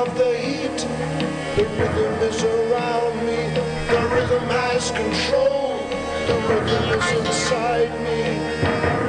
of the heat. The rhythm is around me. The rhythm has control. The rhythm is inside me.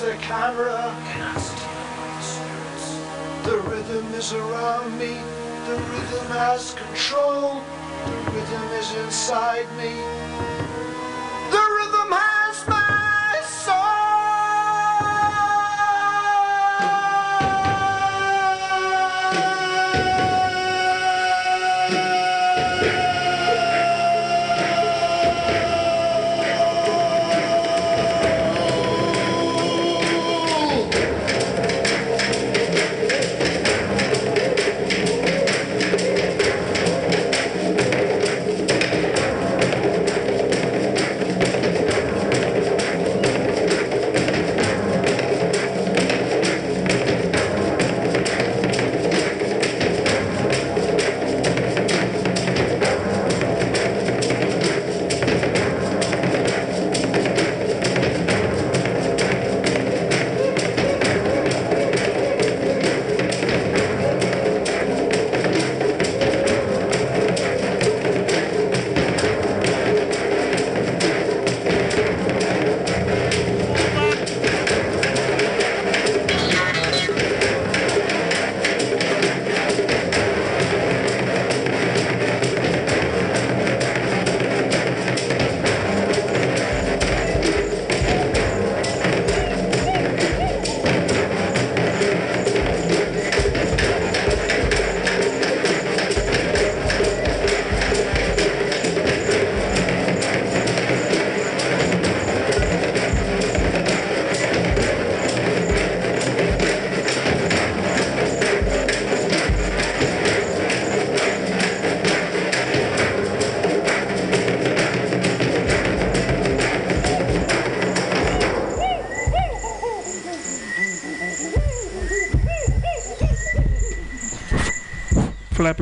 the camera. The rhythm is around me. The rhythm has control. The rhythm is inside me.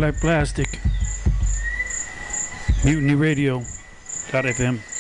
Like Plastic. Mutiny Radio. Fm.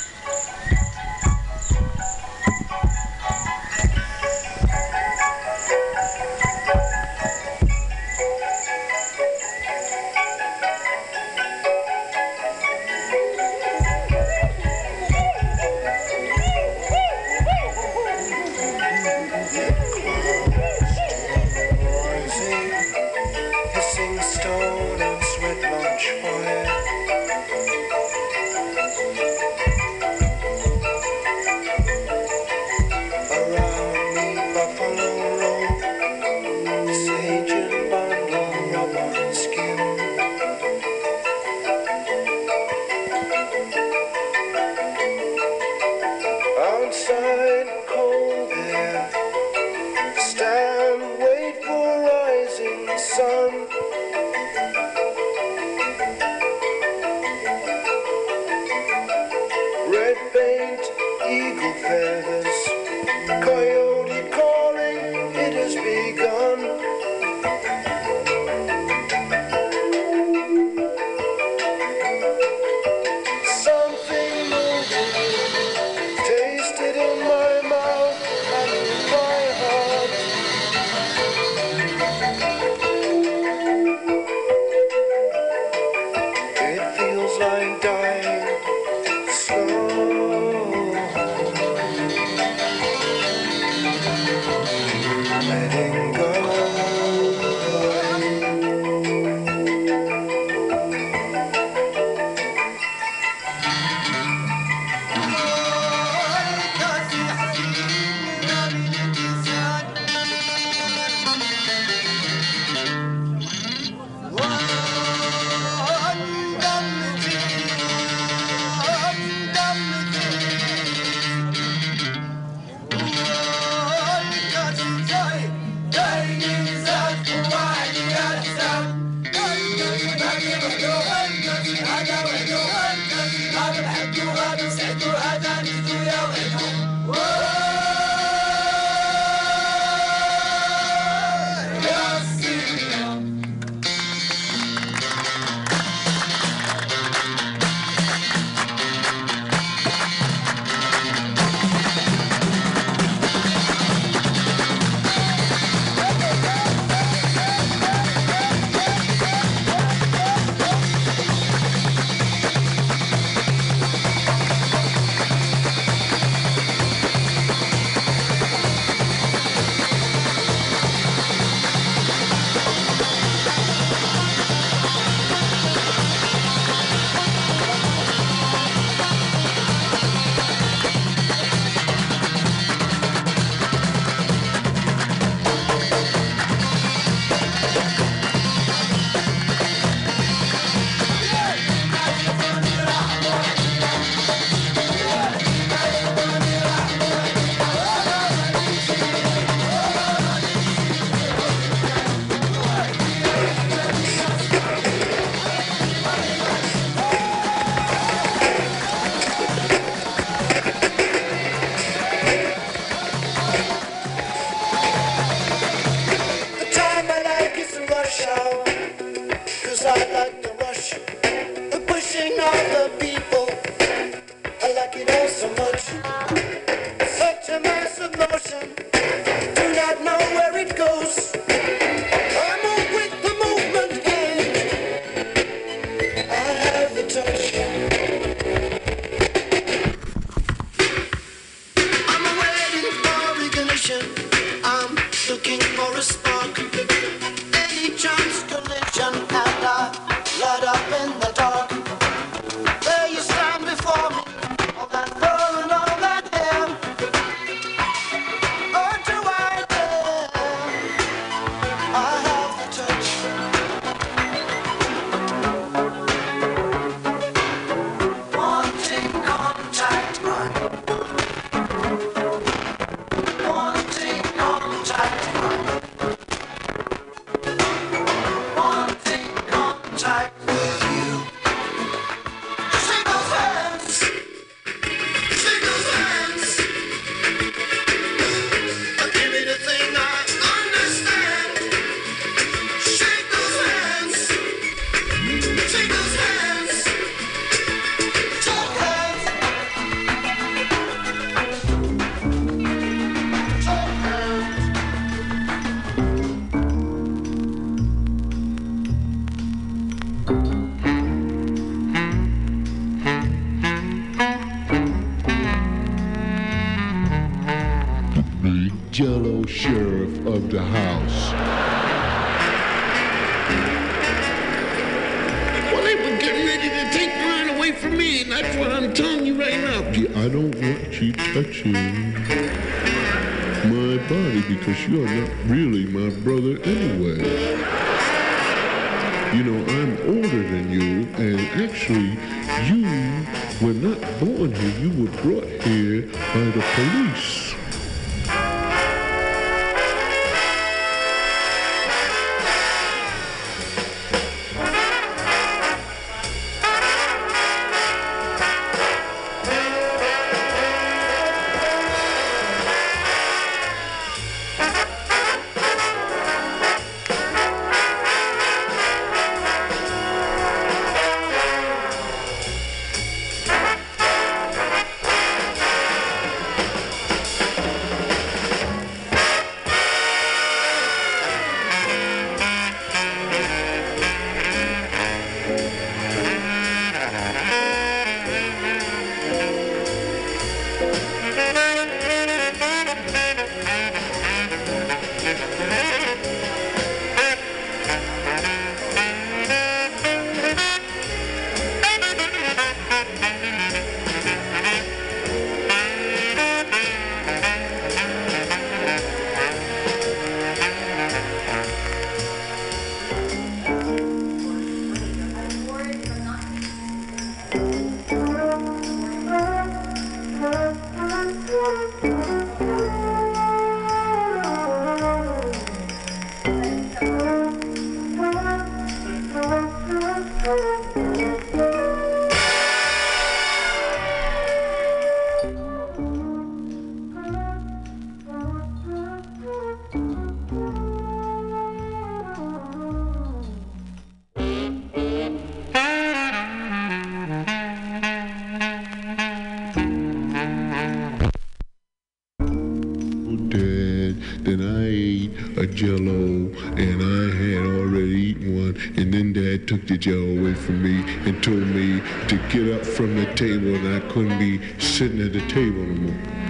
Table and I couldn't be sitting at the table no more.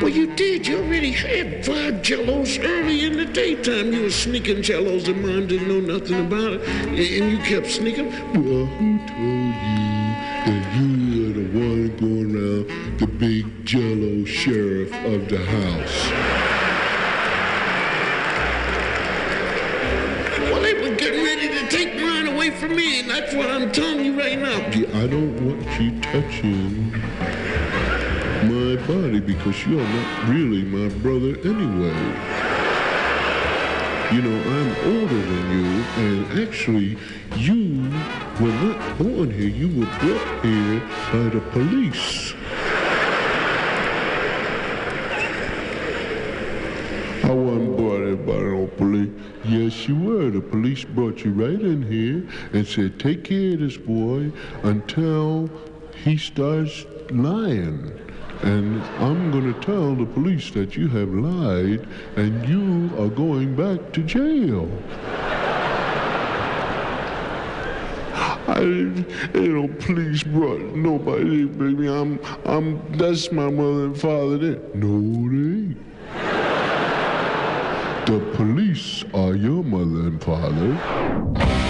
Well, you did. You already had five jellos early in the daytime. You were sneaking jellos, and mom didn't know nothing about it, and you kept sneaking. Well, Don't you touching my body because you're not really my brother anyway. You know, I'm older than you, and actually, you were not born here. You were brought here by the police. I wasn't brought here by no police. Yes, you were. The police brought you right in here and said, take care of this boy until he starts lying. And I'm going to tell the police that you have lied and you are going back to jail. I, you know, police brought nobody, baby. I'm, I'm, that's my mother and father there. No, they ain't. The police are your mother and father.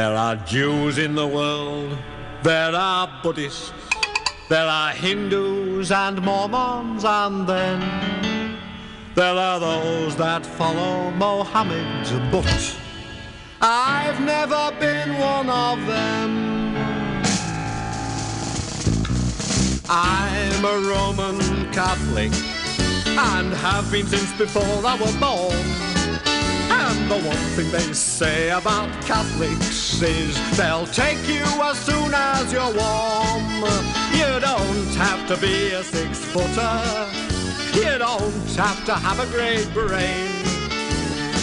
There are Jews in the world, there are Buddhists, there are Hindus and Mormons, and then there are those that follow Mohammed, but I've never been one of them. I'm a Roman Catholic and have been since before I was born. And the one thing they say about Catholics is they'll take you as soon as you're warm. You don't have to be a six footer. You don't have to have a great brain.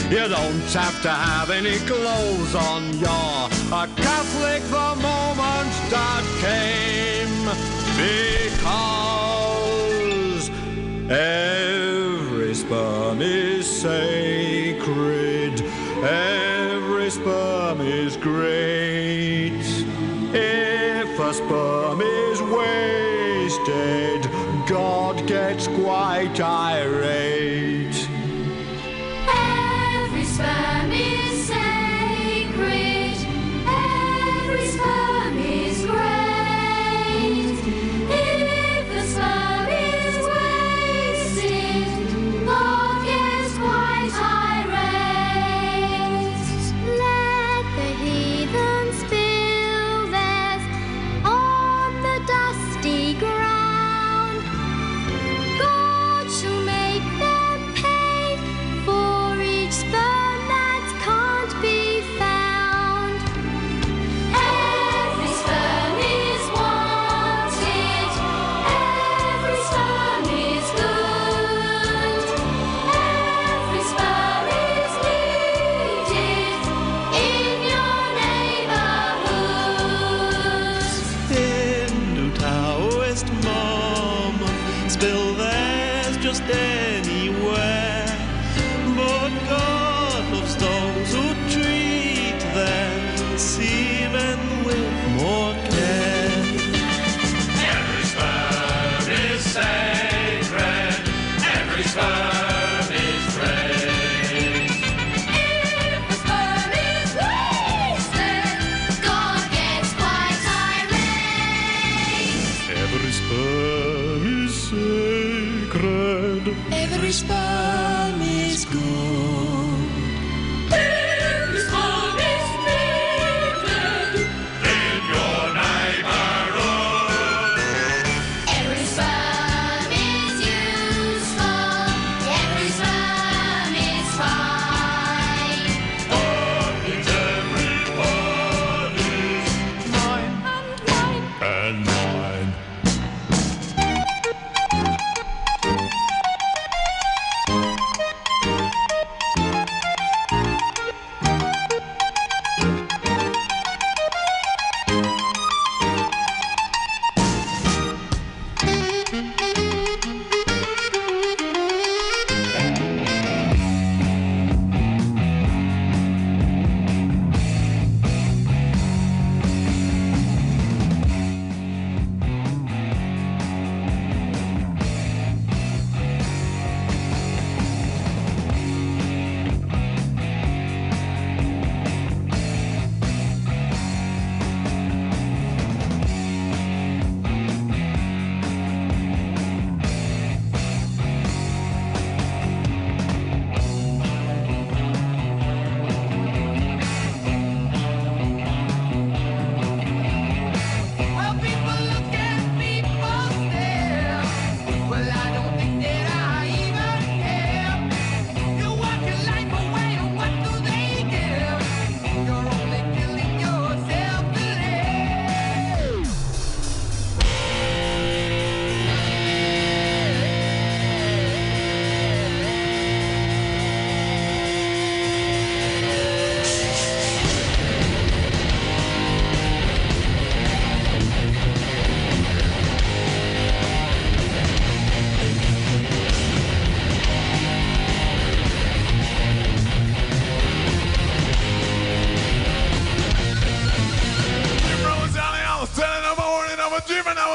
You don't have to have any clothes on. You're a Catholic the moment that came. Because every sperm is sacred. Every great. If a sperm is wasted, God gets quite irate.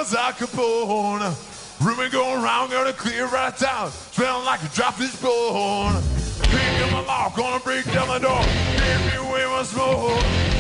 Was Al Capone. Rumor going around, gonna clear right out. Smelling like a drop this bone. Pick up my lock, gonna break down the door. Give me away my smoke.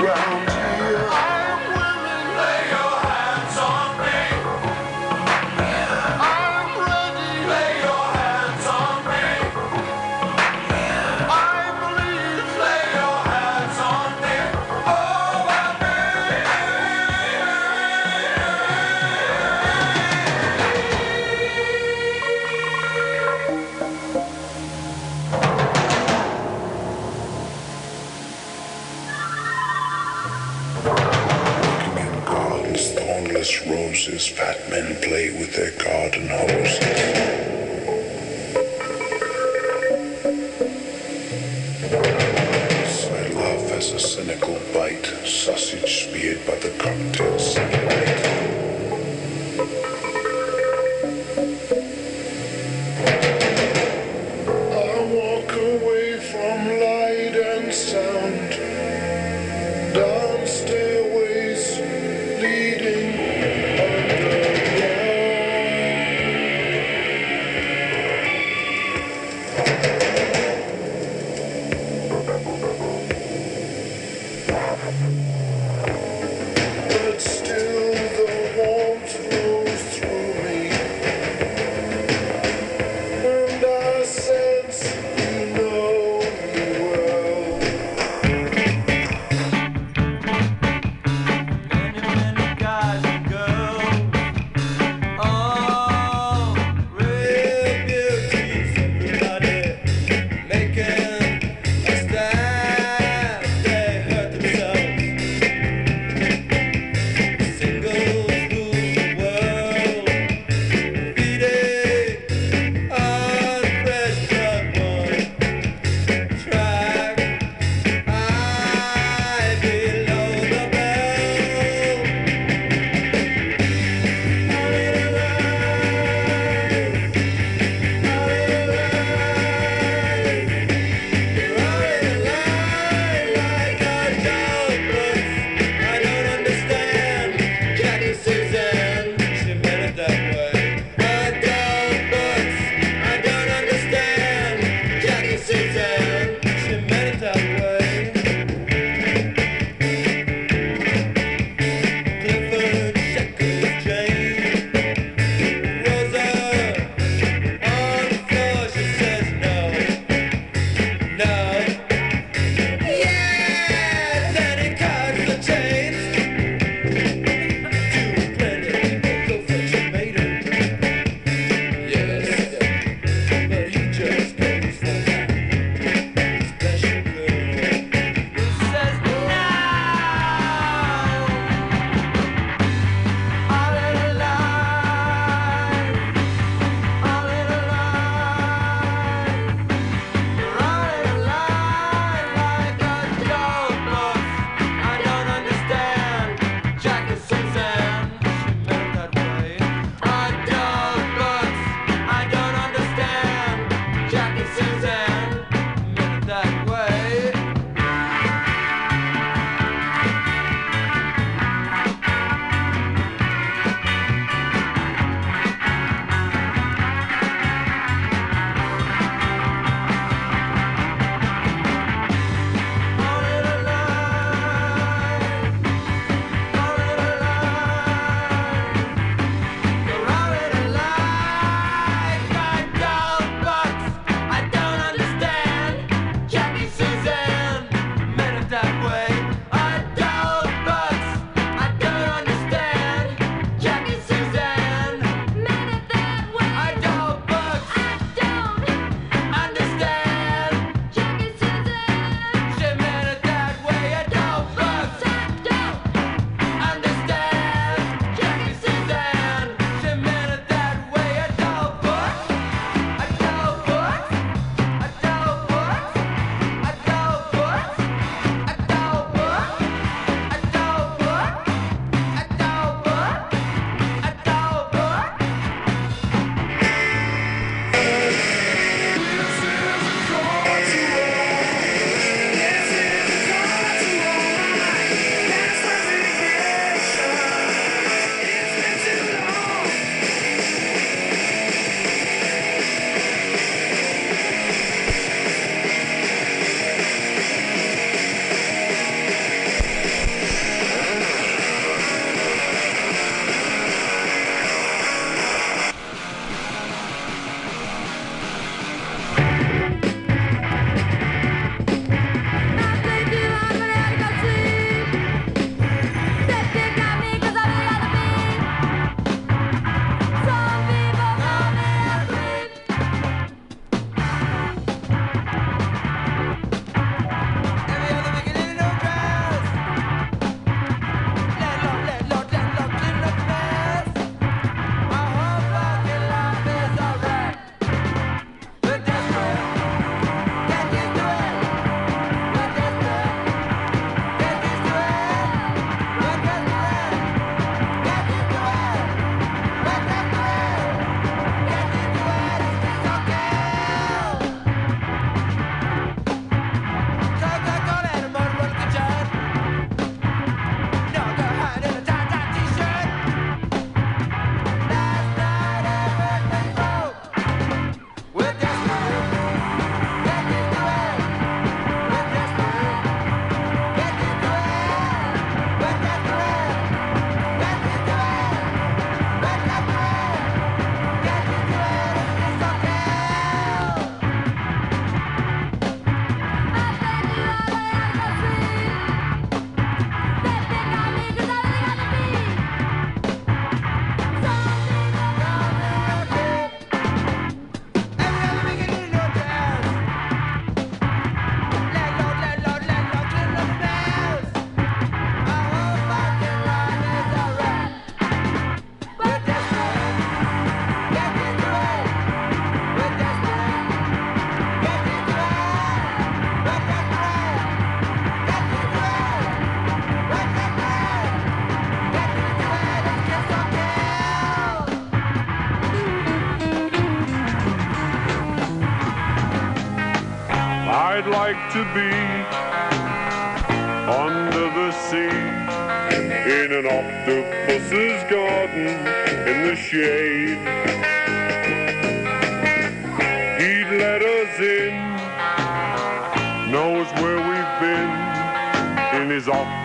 Round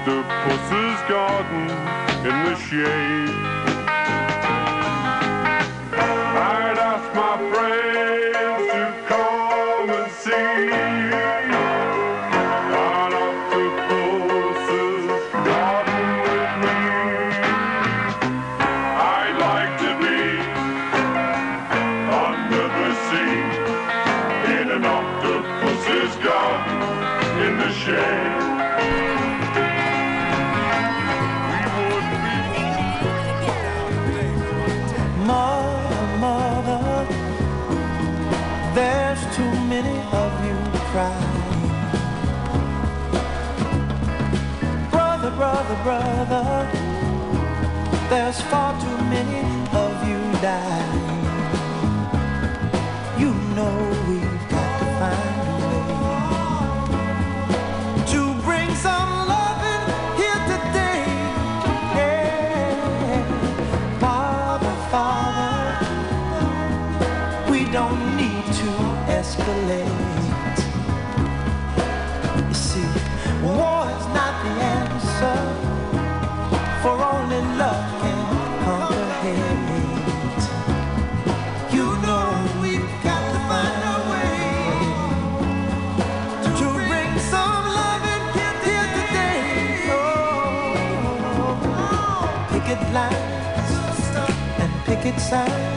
in pussy's garden in the shade. And picket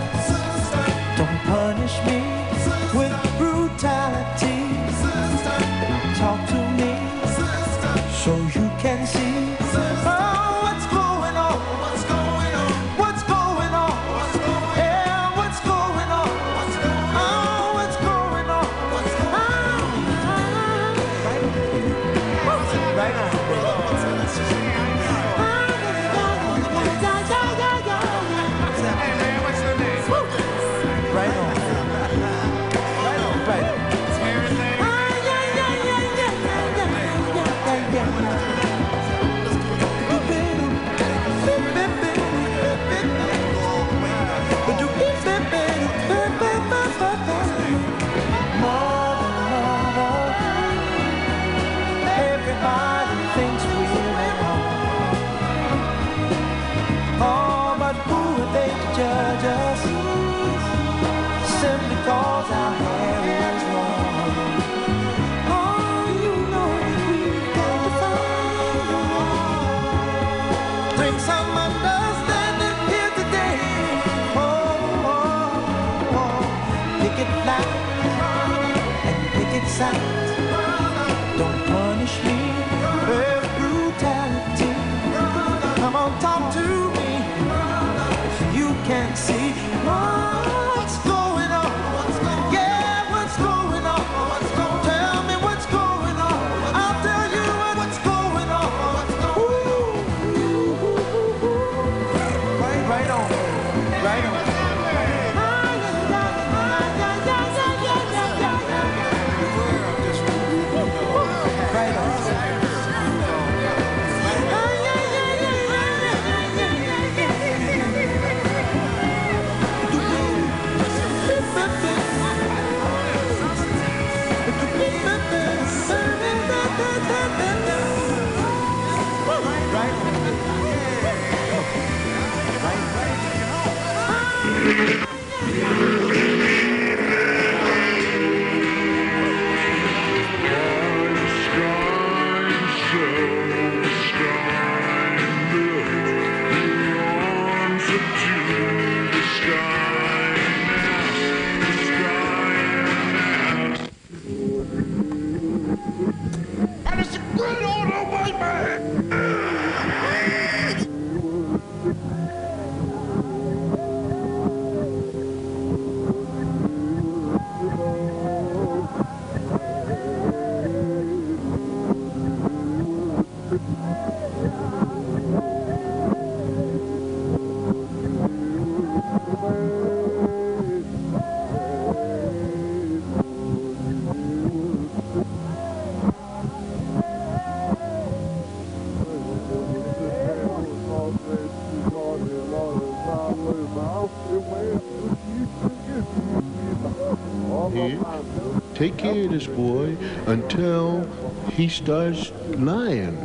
take care of this boy until he starts lying.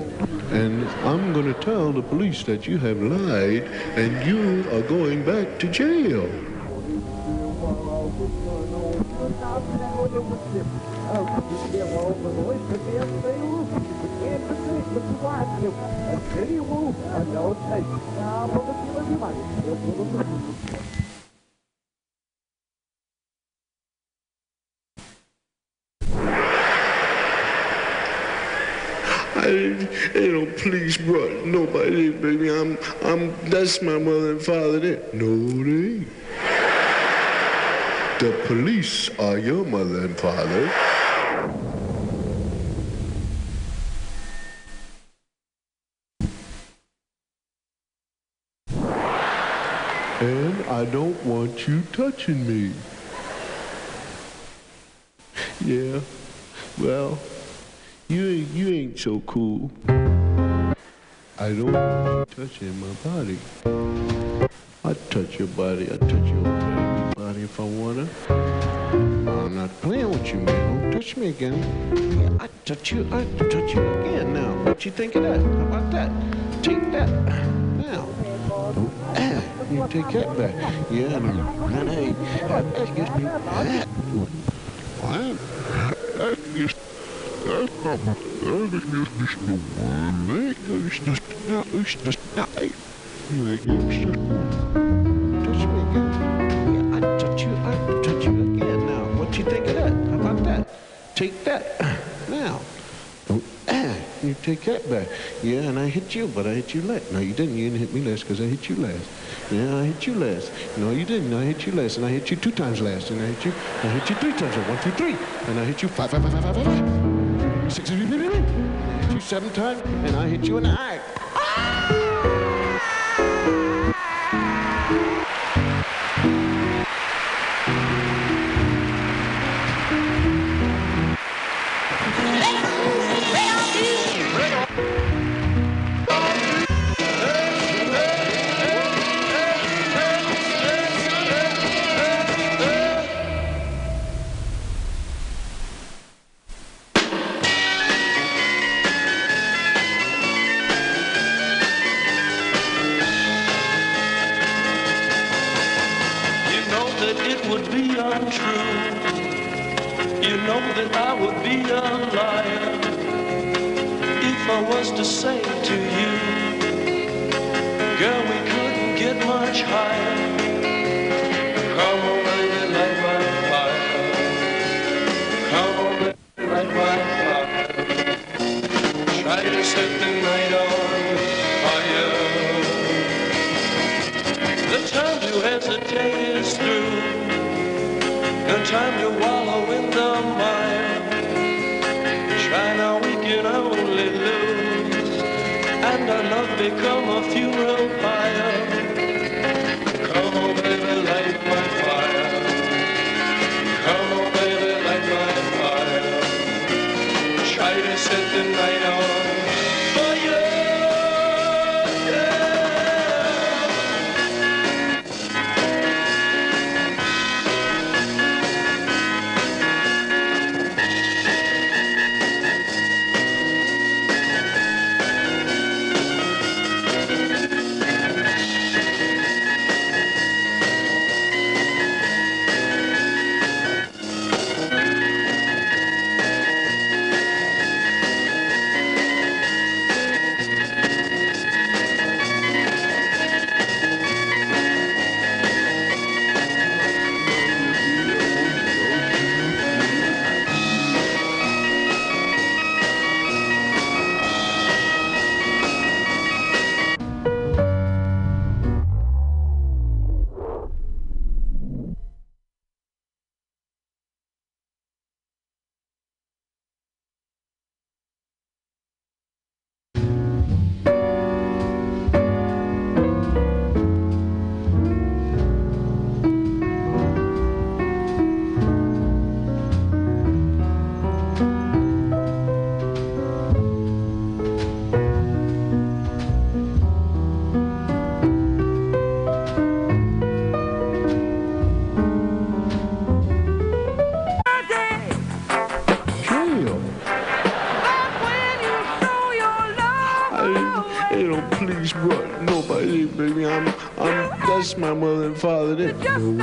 And I'm going to tell the police that you have lied and you are going back to jail. Nobody, baby. I'm, I'm, that's my mother and father there. No, they. The police are your mother and father. And I don't want you touching me. Yeah, well, you ain't, you ain't so cool. I don't touching my body. I touch your body, I touch your body if I wanna. I'm not playing with you, man. Don't touch me again. I touch you, I touch you again now. What you think of that? How about that? Take that. Now. You take that back. Yeah, you, that. My, that Touch touch touch now. What? Take that. Now. You I touch you again now. What you think of that? How about that? take that Now. You take that back. Yeah, and I hit you, but I hit you last. No, you didn't. You didn't hit me last because I hit you last. Yeah, I hit you last. No, you didn't. I hit you last, and I hit you two times last, and I hit you, I hit you three times. One, two, three, and I hit you five, five, five, five, five, five. Six, you seven times, and I hit you in the eye. It would be untrue. You know that I would be a liar if I was to say father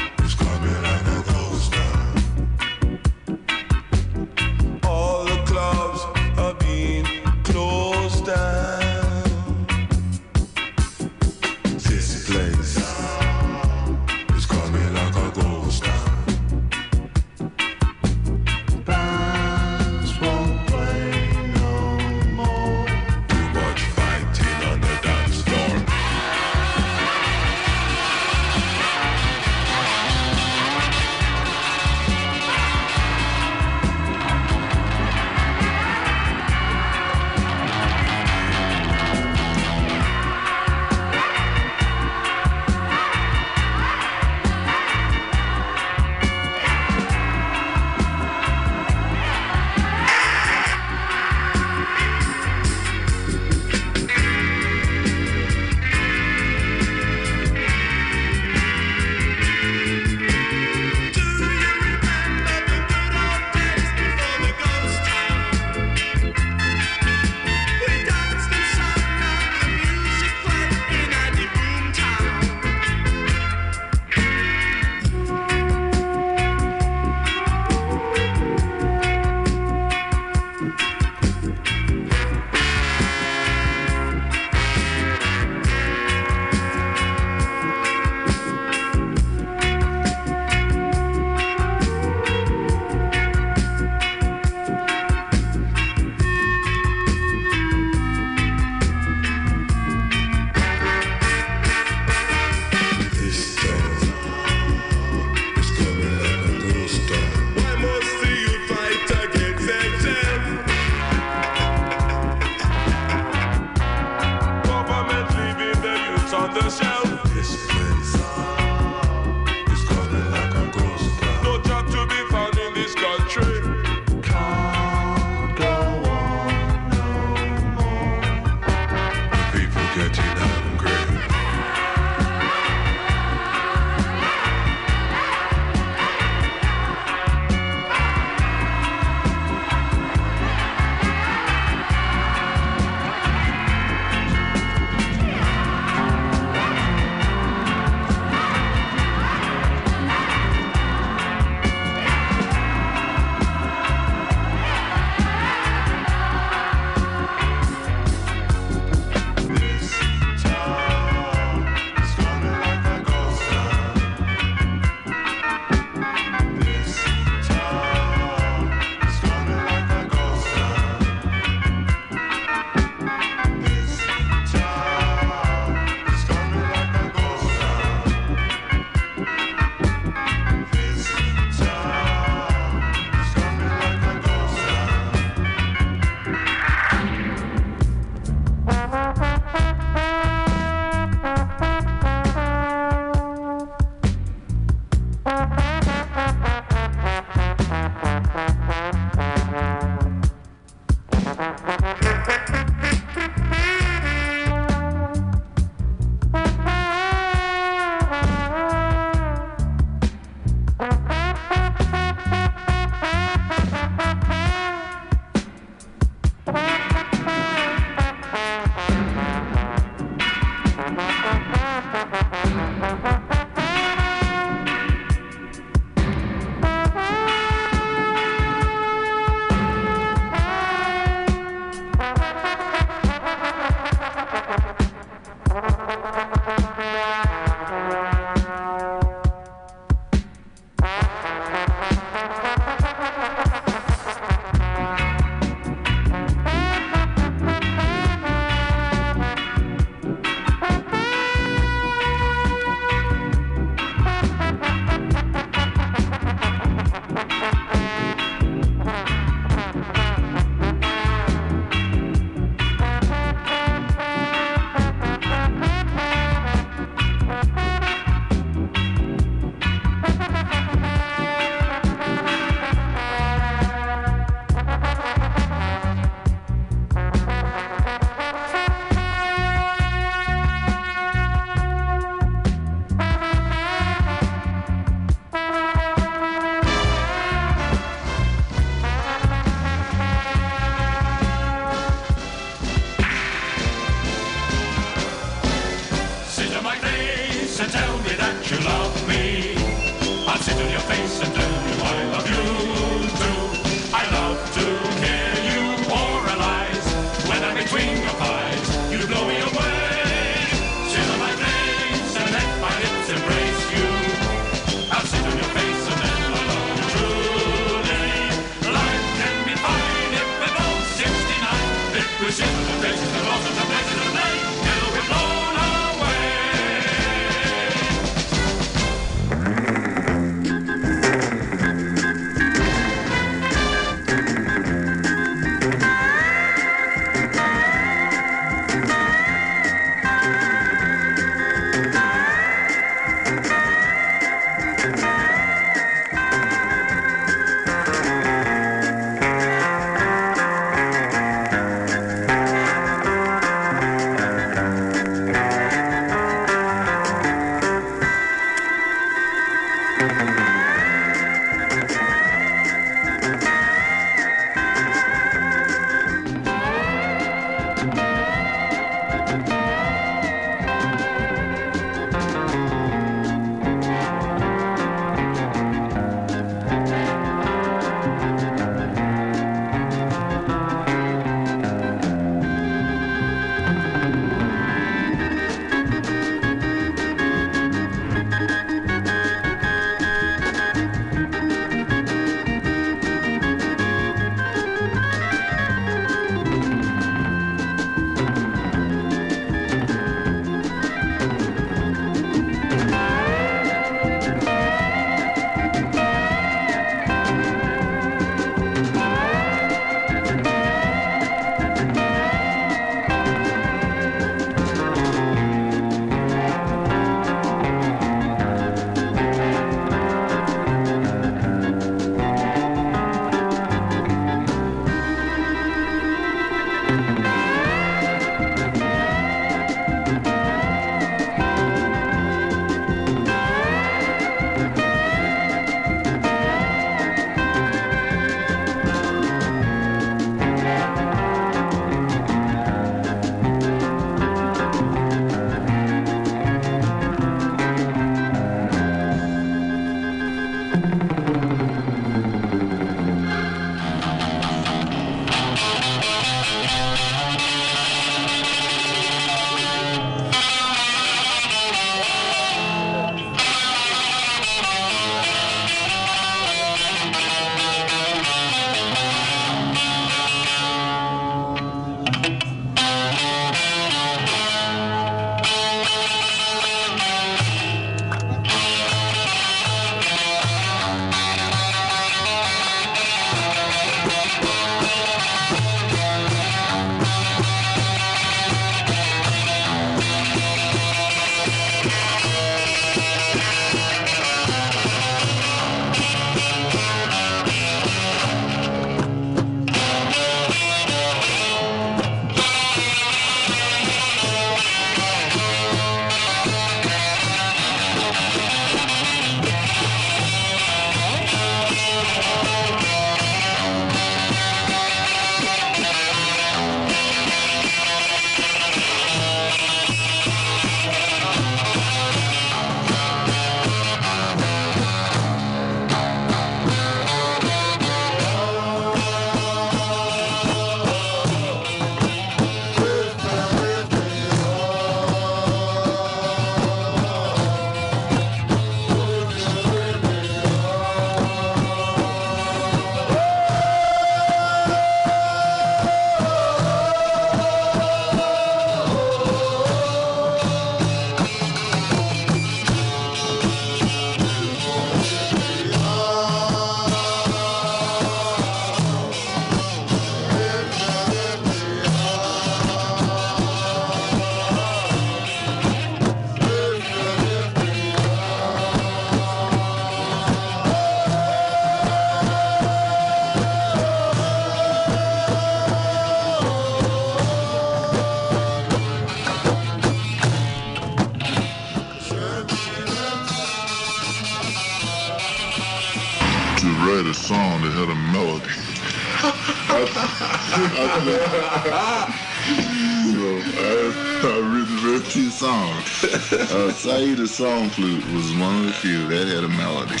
Syeeda's song flute was one of the few that had a melody.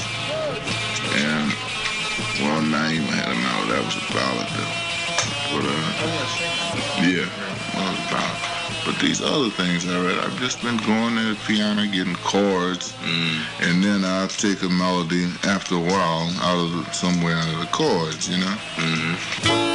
And, well, Naima had a melody. That was a ballad, though. But, uh, yeah, it was a ballad. But these other things I read, I've just been going to the piano, getting chords, mm. and then I'll take a melody after a while out of the, somewhere out of the chords, you know? Mm-hmm.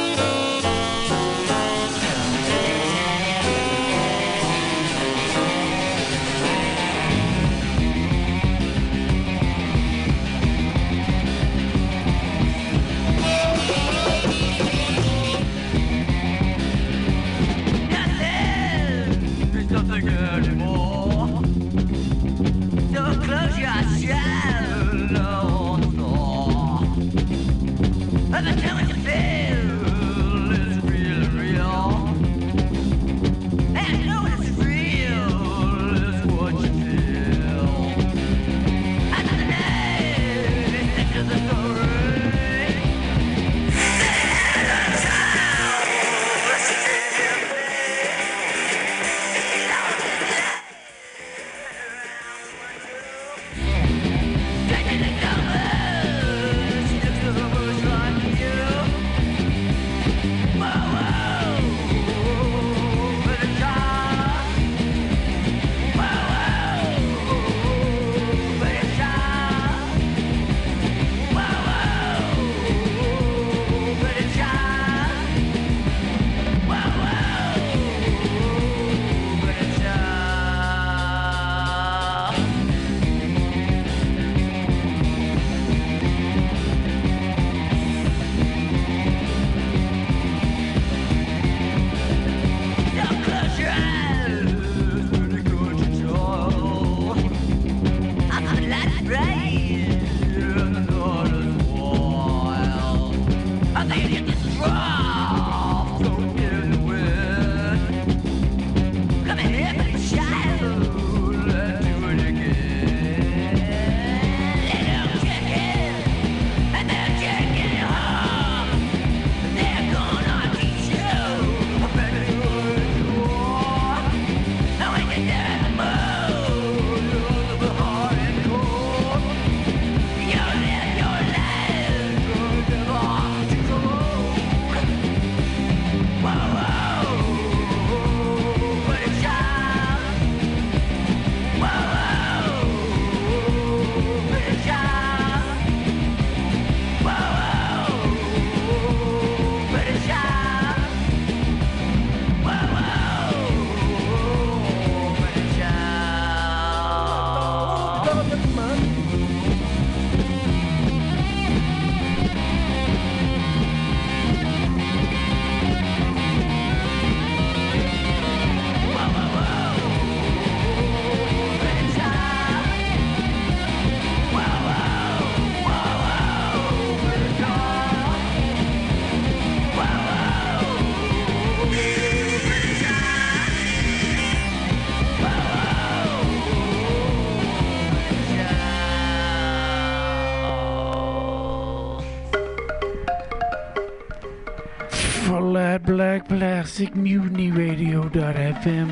That black plastic mutiny radio.fm.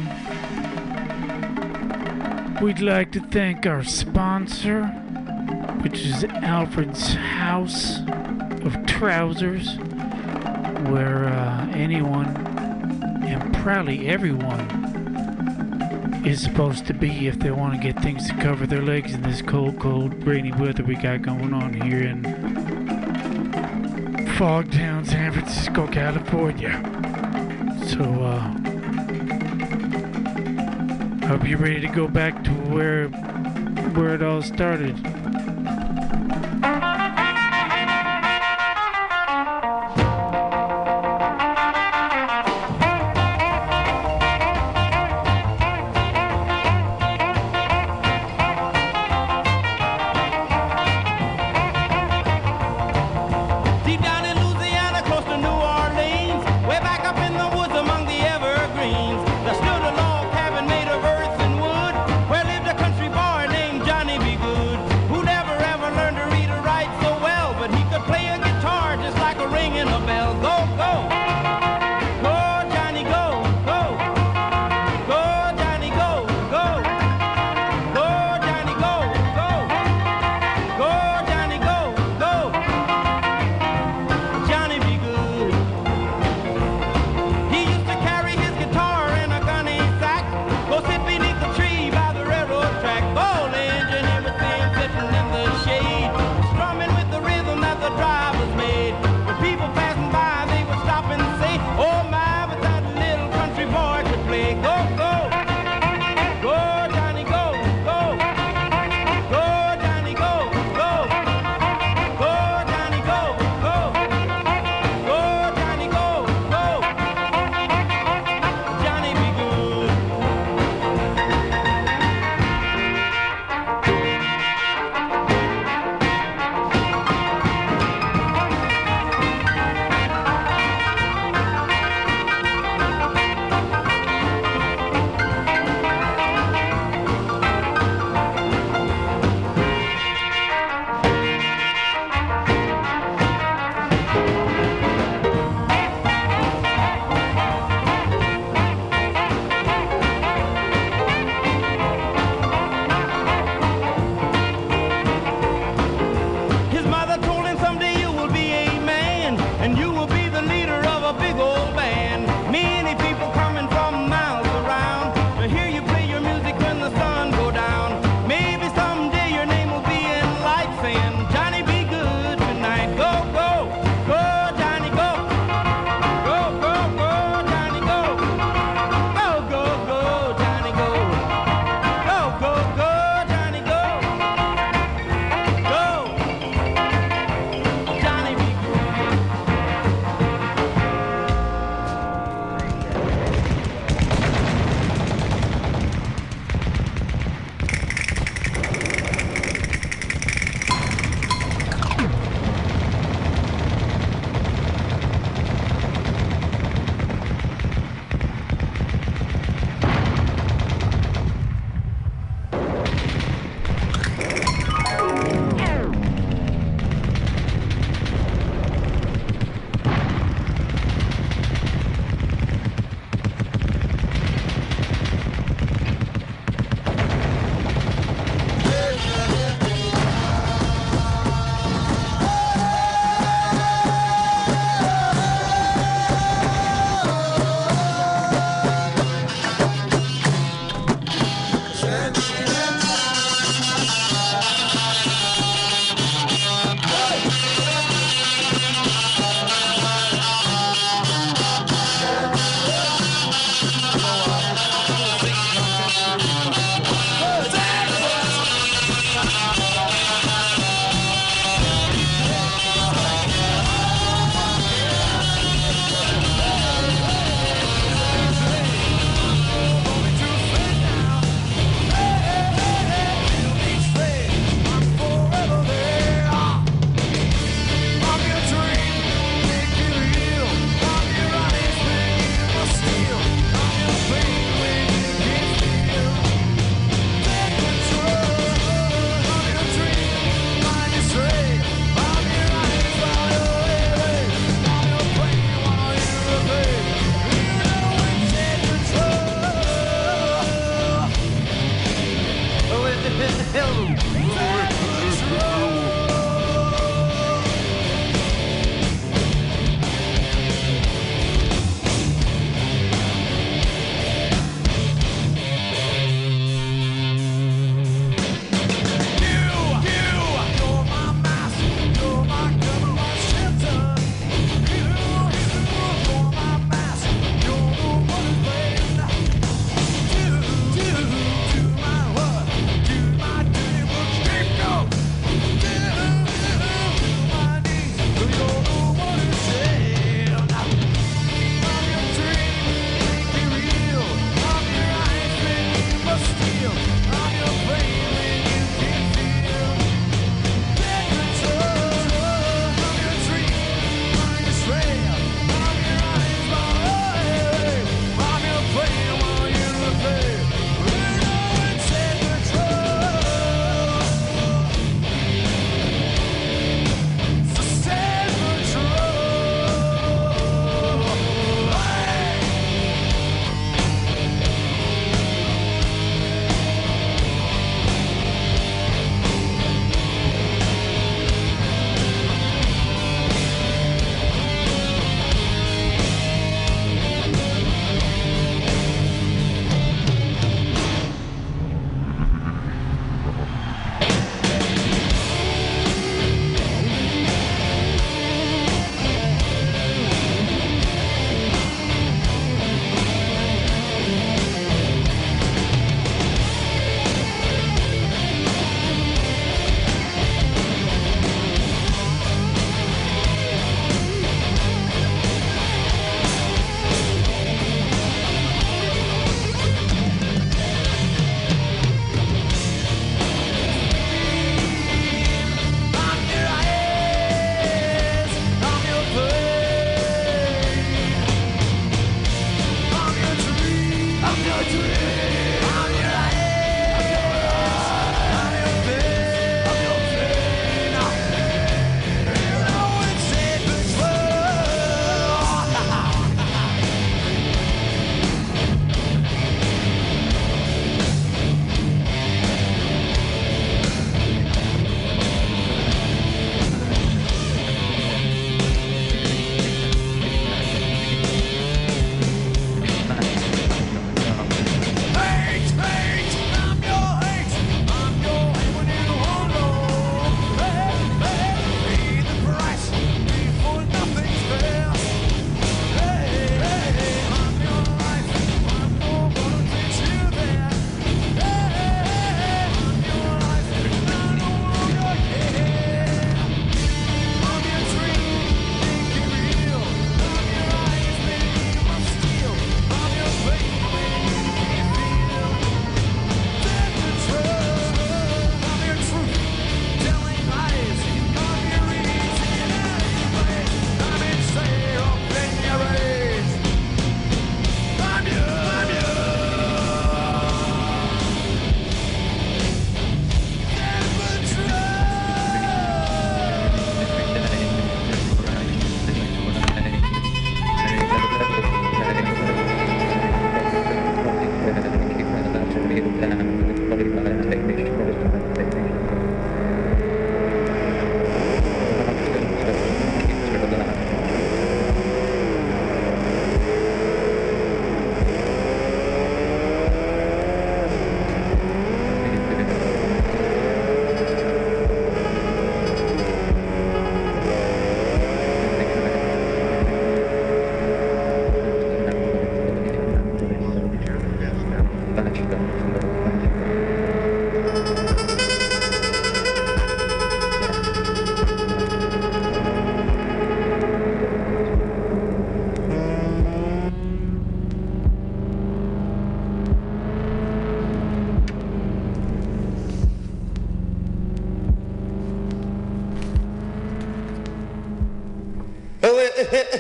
We'd like to thank our sponsor, which is Alfred's House of Trousers, where uh, anyone and probably everyone is supposed to be if they want to get things to cover their legs in this cold, cold, rainy weather we got going on here in Fogtown, San Francisco, California. So, uh, hope you're ready to go back to where where it all started.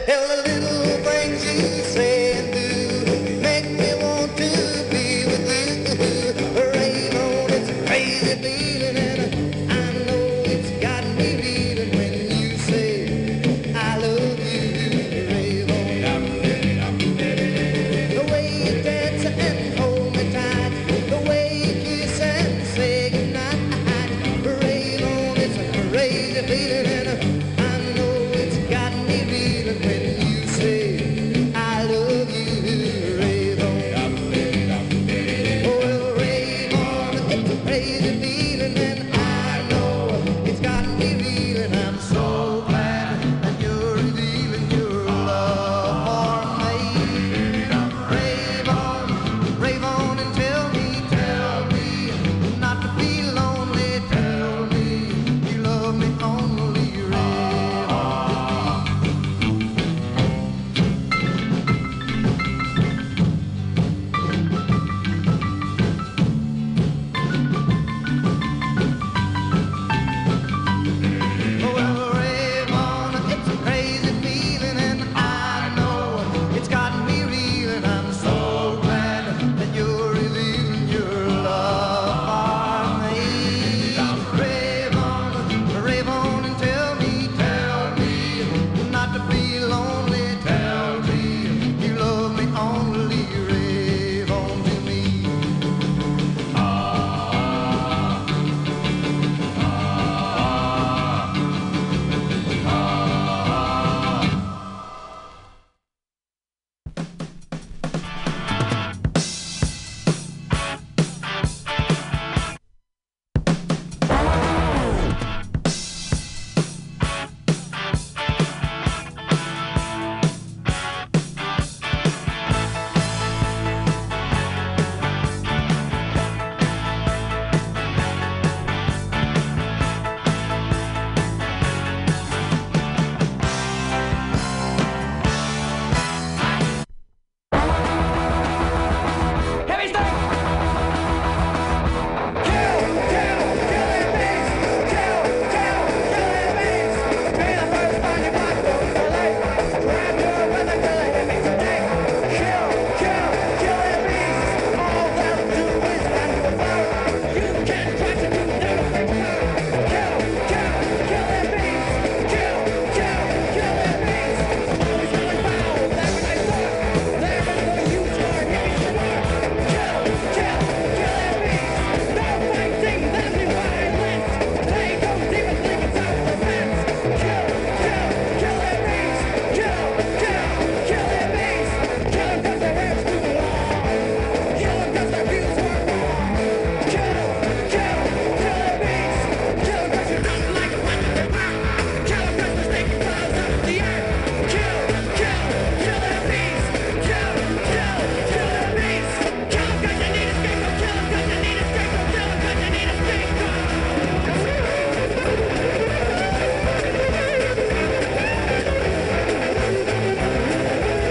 And the little things he said.